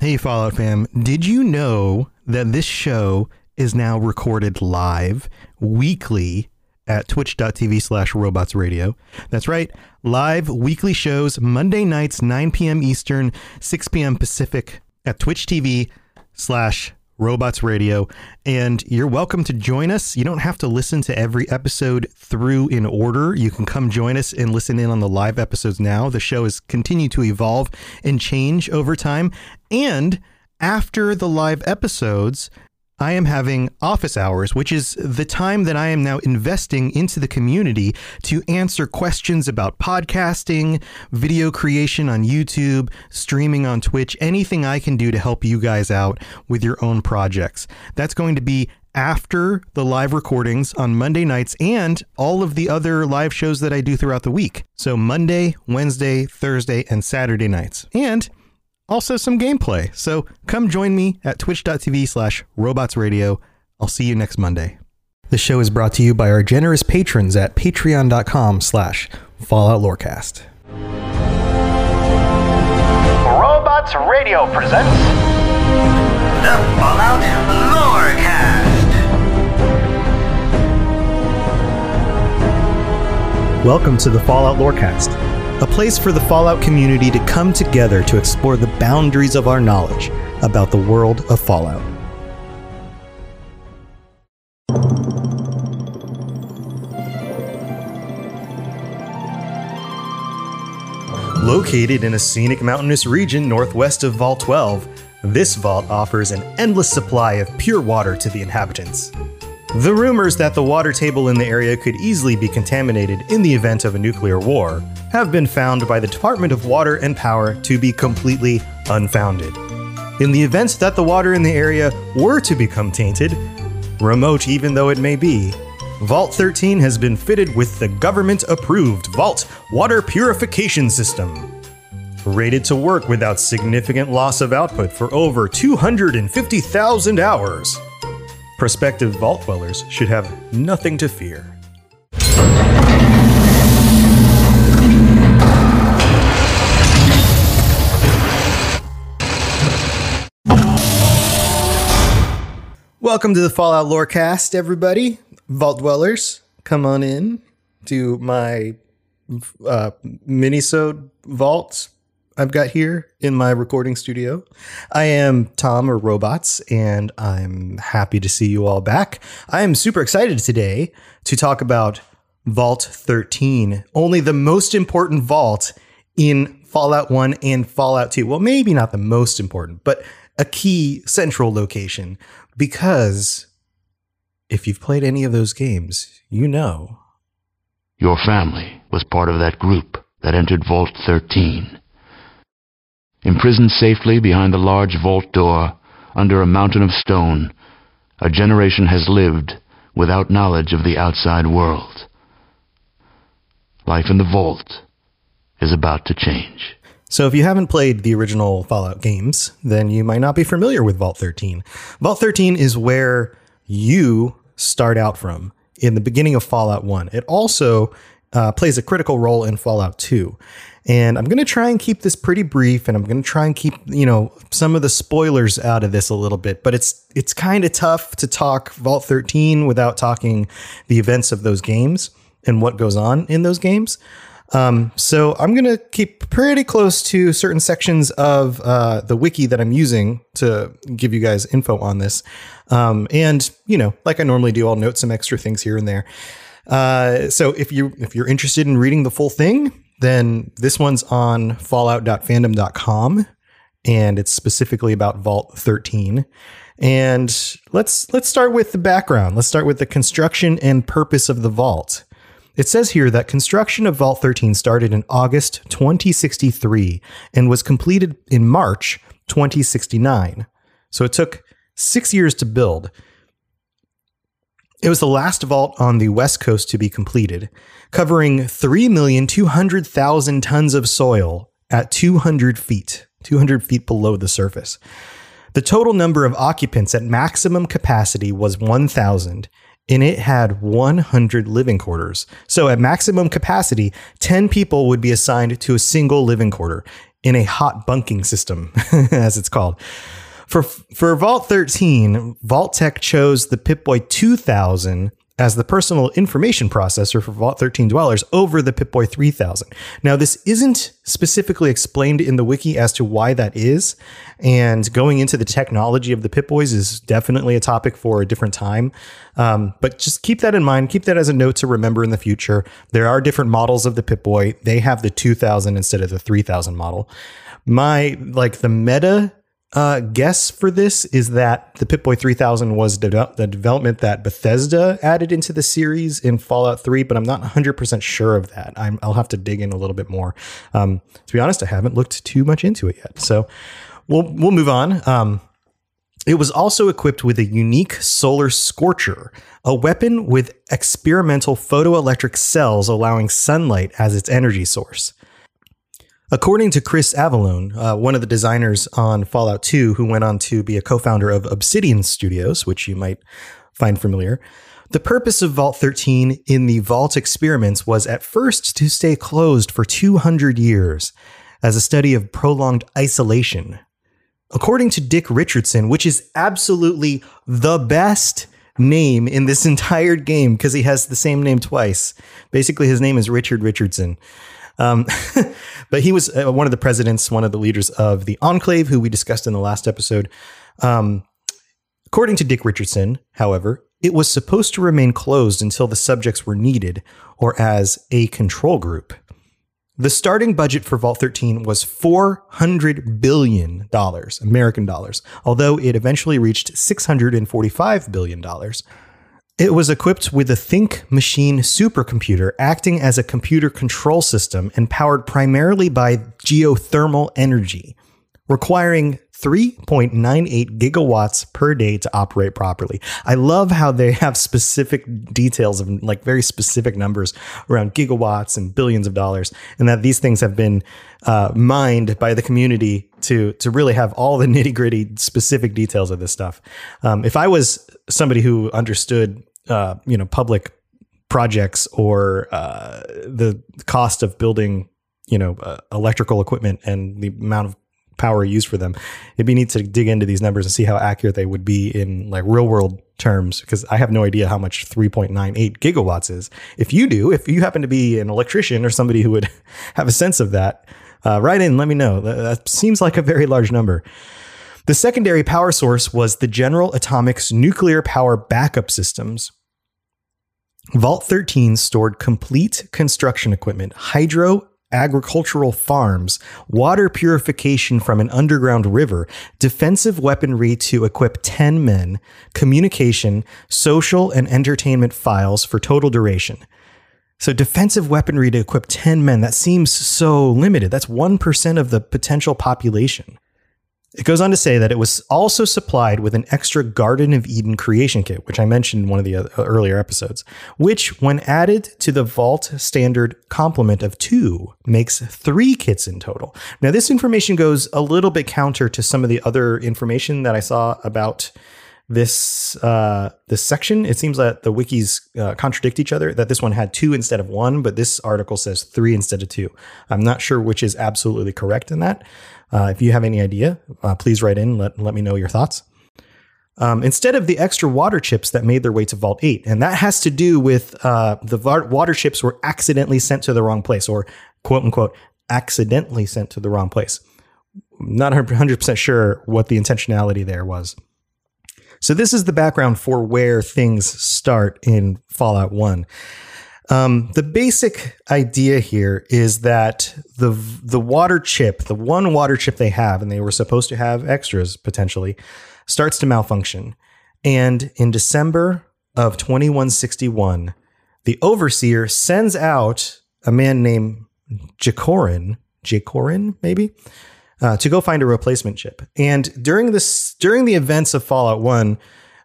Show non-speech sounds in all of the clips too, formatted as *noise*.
Hey, Fallout fam. Did you know that this show is now recorded live weekly at twitch.tv slash robots radio? That's right. Live weekly shows, Monday nights, 9 p.m. Eastern, 6 p.m. Pacific at Twitch TV slash Robots Radio. And you're welcome to join us. You don't have to listen to every episode through in order. You can come join us and listen in on the live episodes now. The show has continued to evolve and change over time. And after the live episodes, I am having office hours, which is the time that I am now investing into the community to answer questions about podcasting, video creation on YouTube, streaming on Twitch, anything I can do to help you guys out with your own projects. That's going to be after the live recordings on Monday nights and all of the other live shows that I do throughout the week. So Monday, Wednesday, Thursday, and Saturday nights. And also some gameplay. So come join me at twitch.tv slash robotsradio. I'll see you next Monday. The show is brought to you by our generous patrons at patreon.com slash Fallout Lorecast. Robots Radio presents The Fallout Lorecast. Welcome to the Fallout Lorecast, a place for the Fallout community to come together to explore the boundaries of our knowledge about the world of Fallout. Located in a scenic mountainous region northwest of Vault 12, this vault offers an endless supply of pure water to the inhabitants. The rumors that the water table in the area could easily be contaminated in the event of a nuclear war have been found by the Department of Water and Power to be completely unfounded. In the event that the water in the area were to become tainted, remote even though it may be, Vault 13 has been fitted with the government approved Vault Water Purification System. Rated to work without significant loss of output for over 250,000 hours. Prospective Vault dwellers should have nothing to fear. Welcome to the Fallout Lorecast, everybody. Vault dwellers, come on in to my uh, minisode vault I've got here in my recording studio. I am Tom or Robots, and I'm happy to see you all back. I am super excited today to talk about Vault 13, only the most important vault in Fallout 1 and Fallout 2. Well, maybe not the most important, but a key central location because if you've played any of those games, you know Your family was part of that group that entered Vault 13. Imprisoned safely behind the large vault door under a mountain of stone, a generation has lived without knowledge of the outside world. Life in the vault is about to change. So, if you haven't played the original Fallout games, then you might not be familiar with Vault 13. Vault 13 is where you start out from in the beginning of Fallout 1. It also uh, plays a critical role in Fallout 2. And I'm going to try and keep this pretty brief and I'm going to try and keep, you know, some of the spoilers out of this a little bit, but it's it's kind of tough to talk Vault 13 without talking the events of those games and what goes on in those games. Um, so I'm going to keep pretty close to certain sections of uh, the wiki that I'm using to give you guys info on this. Um, and you know, like I normally do, I'll note some extra things here and there. Uh, so if you if you're interested in reading the full thing, then this one's on fallout.fandom.com and it's specifically about Vault 13. And let's let's start with the background. Let's start with the construction and purpose of the vault. It says here that construction of Vault 13 started in August 2063 and was completed in March 2069. So it took 6 years to build. It was the last vault on the west coast to be completed, covering 3,200,000 tons of soil at 200 feet, 200 feet below the surface. The total number of occupants at maximum capacity was 1,000, and it had 100 living quarters. So at maximum capacity, 10 people would be assigned to a single living quarter. in a hot bunking system, *laughs* as it's called. For for Vault 13, Vault-Tec chose the Pip-Boy 2000 as the personal information processor for Vault 13 dwellers over the Pip-Boy 3000. Now, this isn't specifically explained in the wiki as to why that is, and going into the technology of the Pip-Boys is definitely a topic for a different time. Um, but just keep that in mind. Keep that as a note to remember in the future. There are different models of the Pip-Boy. They have the 2000 instead of the 3000 model. My like the meta uh, guess for this is that the Pip-Boy 3000 was de- the development that Bethesda added into the series in Fallout 3, but I'm not 100% sure of that. i will have to dig in a little bit more. Um, to be honest, I haven't looked too much into it yet. So we'll, we'll move on. Um, it was also equipped with a unique solar scorcher, a weapon with experimental photoelectric cells allowing sunlight as its energy source. According to Chris Avellone, uh, one of the designers on Fallout 2, who went on to be a co founder of Obsidian Studios, which you might find familiar, the purpose of Vault 13 in the Vault experiments was at first to stay closed for 200 years as a study of prolonged isolation. According to Dick Richardson, which is absolutely the best name in this *laughs* entire game because he has the same name twice. Basically, his name is Richard Richardson. Um, *laughs* but he was uh, one of the presidents, one of the leaders of the Enclave, who we discussed in the last episode. Um, according to Dick Richardson, however, it was supposed to remain closed until the subjects were needed or as a control group. The starting budget for Vault 13 was $400 billion, American dollars, although it eventually reached $645 billion. It was equipped with a Think Machine supercomputer acting as a computer control system and powered primarily by geothermal energy, requiring 3.98 gigawatts per day to operate properly. I love how they have specific details of like very specific numbers around gigawatts and billions of dollars, and that these things have been uh, mined by the community to to really have all the nitty gritty specific details of this stuff. Um, if I was somebody who understood uh, you know public projects or uh, the cost of building you know uh, electrical equipment and the amount of power used for them it'd be neat to dig into these numbers and see how accurate they would be in like real world terms because i have no idea how much 3.98 gigawatts is. If you do if you happen to be an electrician or somebody who would *laughs* have a sense of that uh, write in let me know. That, that seems like a very large number the secondary power source was the General Atomics nuclear power backup systems. Vault 13 stored complete construction equipment, hydro agricultural farms, water purification from an underground river, defensive weaponry to equip 10 men, communication, social and entertainment files for total duration. So, defensive weaponry to equip 10 men, that seems so limited. That's 1% of the potential population. It goes on to say that it was also supplied with an extra Garden of Eden creation kit, which I mentioned in one of the earlier episodes, which, when added to the Vault standard complement of two, makes three kits in total. Now, this information goes a little bit counter to some of the other information that I saw about this uh, this section. It seems that the wikis uh, contradict each other. That this one had two instead of one, but this article says three instead of two. I'm not sure which is absolutely correct in that. Uh, if you have any idea, uh, please write in. Let let me know your thoughts. Um, instead of the extra water chips that made their way to Vault 8. And that has to do with uh, the water chips were accidentally sent to the wrong place, or quote unquote, accidentally sent to the wrong place. Not 100% sure what the intentionality there was. So this is the background for where things start in Fallout 1. Um, the basic idea here is that the the water chip, the one water chip they have, and they were supposed to have extras potentially, starts to malfunction. And in December of 2161, the overseer sends out a man named Jacoren, Jacoren maybe, uh, to go find a replacement chip. And during this, during the events of Fallout One,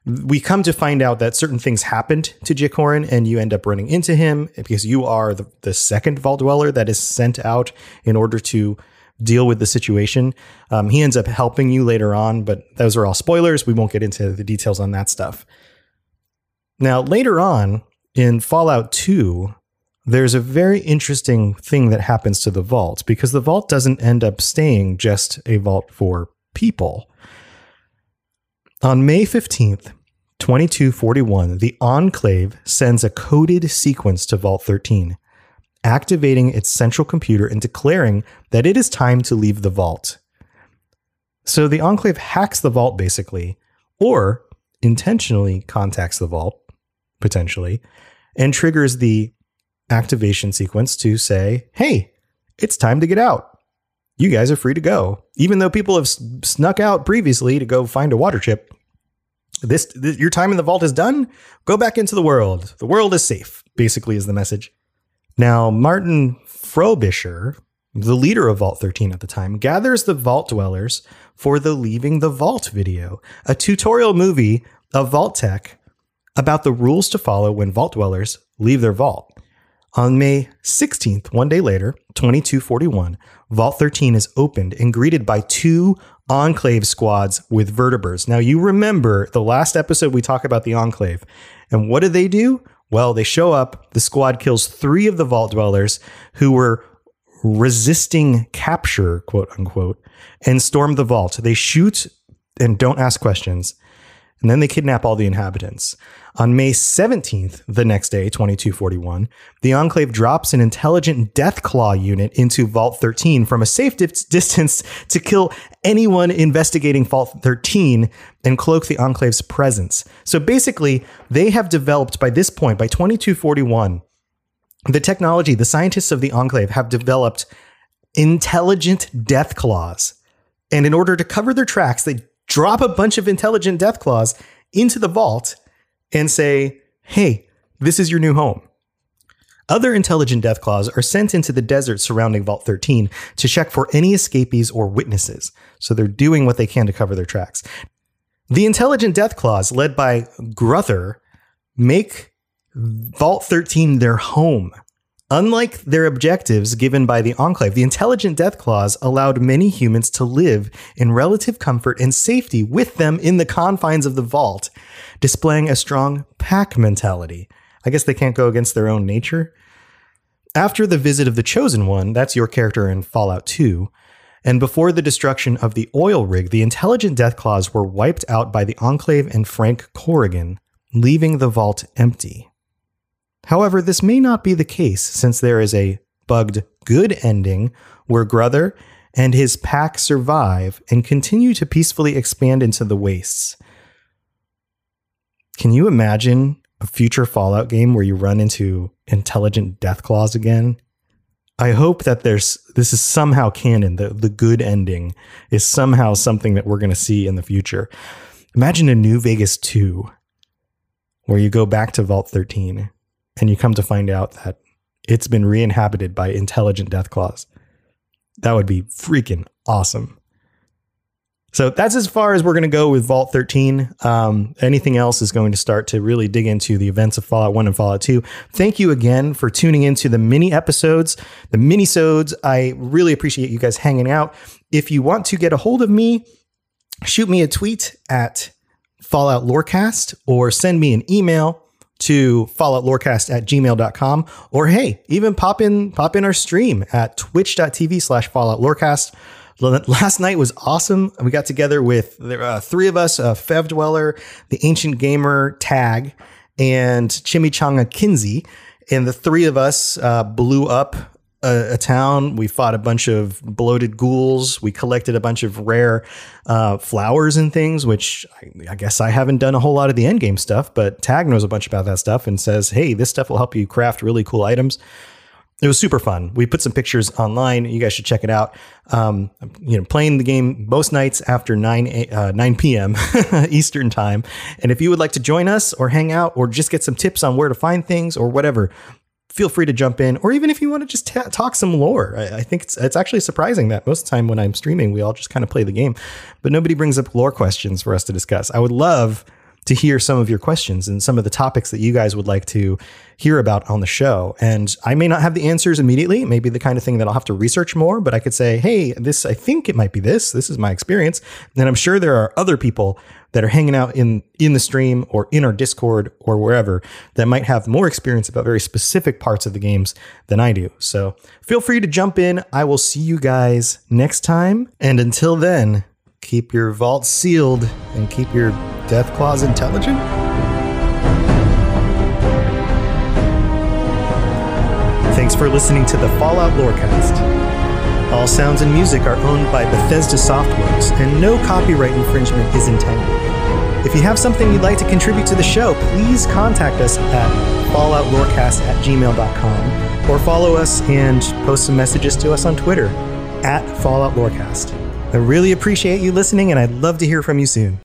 we come to find out that certain things happened to Jacoren, and you end up running into him because you are the, the second Vault Dweller that is sent out in order to deal with the situation. Um, he ends up helping you later on, but those are all spoilers. We won't get into the details on that stuff. Now, later on in Fallout 2, there's a very interesting thing that happens to the vault because the vault doesn't end up staying just a vault for people. On May 15th, 2241, the Enclave sends a coded sequence to Vault 13, activating its central computer and declaring that it is time to leave the vault. So the Enclave hacks the vault basically, or intentionally contacts the vault, potentially, and triggers the activation sequence to say, hey, it's time to get out. You guys are free to go. Even though people have snuck out previously to go find a water chip, this, this your time in the vault is done. Go back into the world. The world is safe, basically, is the message. Now, Martin Frobisher, the leader of Vault 13 at the time, gathers the vault dwellers for the Leaving the Vault video, a tutorial movie of Vault-Tec about the rules to follow when vault dwellers leave their vault. On May 16th, one day later, 2241, Vault 13 is opened and greeted by two Enclave squads with vertibirds. Now, you remember the last episode we talked about the Enclave. And what do they do? Well, they show up, the squad kills three of the vault dwellers who were resisting capture, quote unquote, and storm the vault. They shoot and don't ask questions and then they kidnap all the inhabitants. On May 17th, the next day, 2241, the Enclave drops an intelligent death claw unit into Vault 13 from a safe di- distance to kill anyone investigating Vault 13 and cloak the Enclave's presence. So basically, they have developed by this point, by 2241, the technology, the scientists of the Enclave have developed intelligent death claws. And in order to cover their tracks, they drop a bunch of intelligent death claws into the vault and say, hey, this is your new home. Other intelligent death claws are sent into the desert surrounding Vault 13 to check for any escapees or witnesses. So they're doing what they can to cover their tracks. The intelligent death claws, led by Gruthar, make Vault 13 their home. Unlike their objectives given by the Enclave, the intelligent death claws allowed many humans to live in relative comfort and safety with them in the confines of the vault, displaying a strong pack mentality. I guess they can't go against their own nature. After the visit of the Chosen One, that's your character in Fallout 2, and before the destruction of the oil rig, the intelligent death claws were wiped out by the Enclave and Frank Horrigan, leaving the vault empty. However, this may not be the case since there is a bugged good ending where Gruthar and his pack survive and continue to peacefully expand into the wastes. Can you imagine a future Fallout game where you run into intelligent death claws again? I hope that there's this is somehow canon. The the good ending is somehow something that we're going to see in the future. Imagine a New Vegas 2 where you go back to Vault 13 and you come to find out that it's been re-inhabited by intelligent death claws. That would be freaking awesome. So that's as far as we're going to go with Vault 13. Um, anything else is going to start to really dig into the events of Fallout 1 and Fallout 2. Thank you again for tuning into the mini episodes, the mini sodes. I really appreciate you guys hanging out. If you want to get a hold of me, shoot me a tweet at Fallout Lorecast or send me an email to falloutlorecast at gmail.com or hey even pop in pop in our stream at twitch.tv slash fallout lorecast last night was awesome. We got together with uh, three of us uh, fev dweller the ancient gamer tag and chimichanga kinsey and the three of us uh, blew up a, a, town. We fought a bunch of bloated ghouls. We collected a bunch of rare uh, flowers and things, which I, I, guess I haven't done a whole lot of the end game stuff, but Tag knows a bunch about that stuff and says, hey, this stuff will help you craft really cool items. It was super fun. We put some pictures online. You guys should check it out. Um, you know, playing the game most nights after 9, uh, 9 p.m. *laughs* Eastern time. And if you would like to join us or hang out or just get some tips on where to find things or whatever, feel free to jump in, or even if you want to just talk some lore. I, I, think it's it's actually surprising that most of the time when I'm streaming, we all just kind of play the game, but nobody brings up lore questions for us to discuss. I would love to hear some of your questions and some of the topics that you guys would like to hear about on the show. And I may not have the answers immediately, maybe the kind of thing that I'll have to research more, but I could say, hey, this, I think it might be this. This is my experience. And I'm sure there are other people that are hanging out in in the stream or in our Discord or wherever that might have more experience about very specific parts of the games than I do. So feel free to jump in. I will see you guys next time. And until then, keep your vault sealed and keep your death claws intelligent. Thanks for listening to the Fallout Lorecast. All sounds and music are owned by Bethesda Softworks, and no copyright infringement is intended. If you have something you'd like to contribute to the show, please contact us at falloutlorecast at gmail.com or follow us and post some messages to us on Twitter at Fallout Lorecast. I really appreciate you listening, and I'd love to hear from you soon.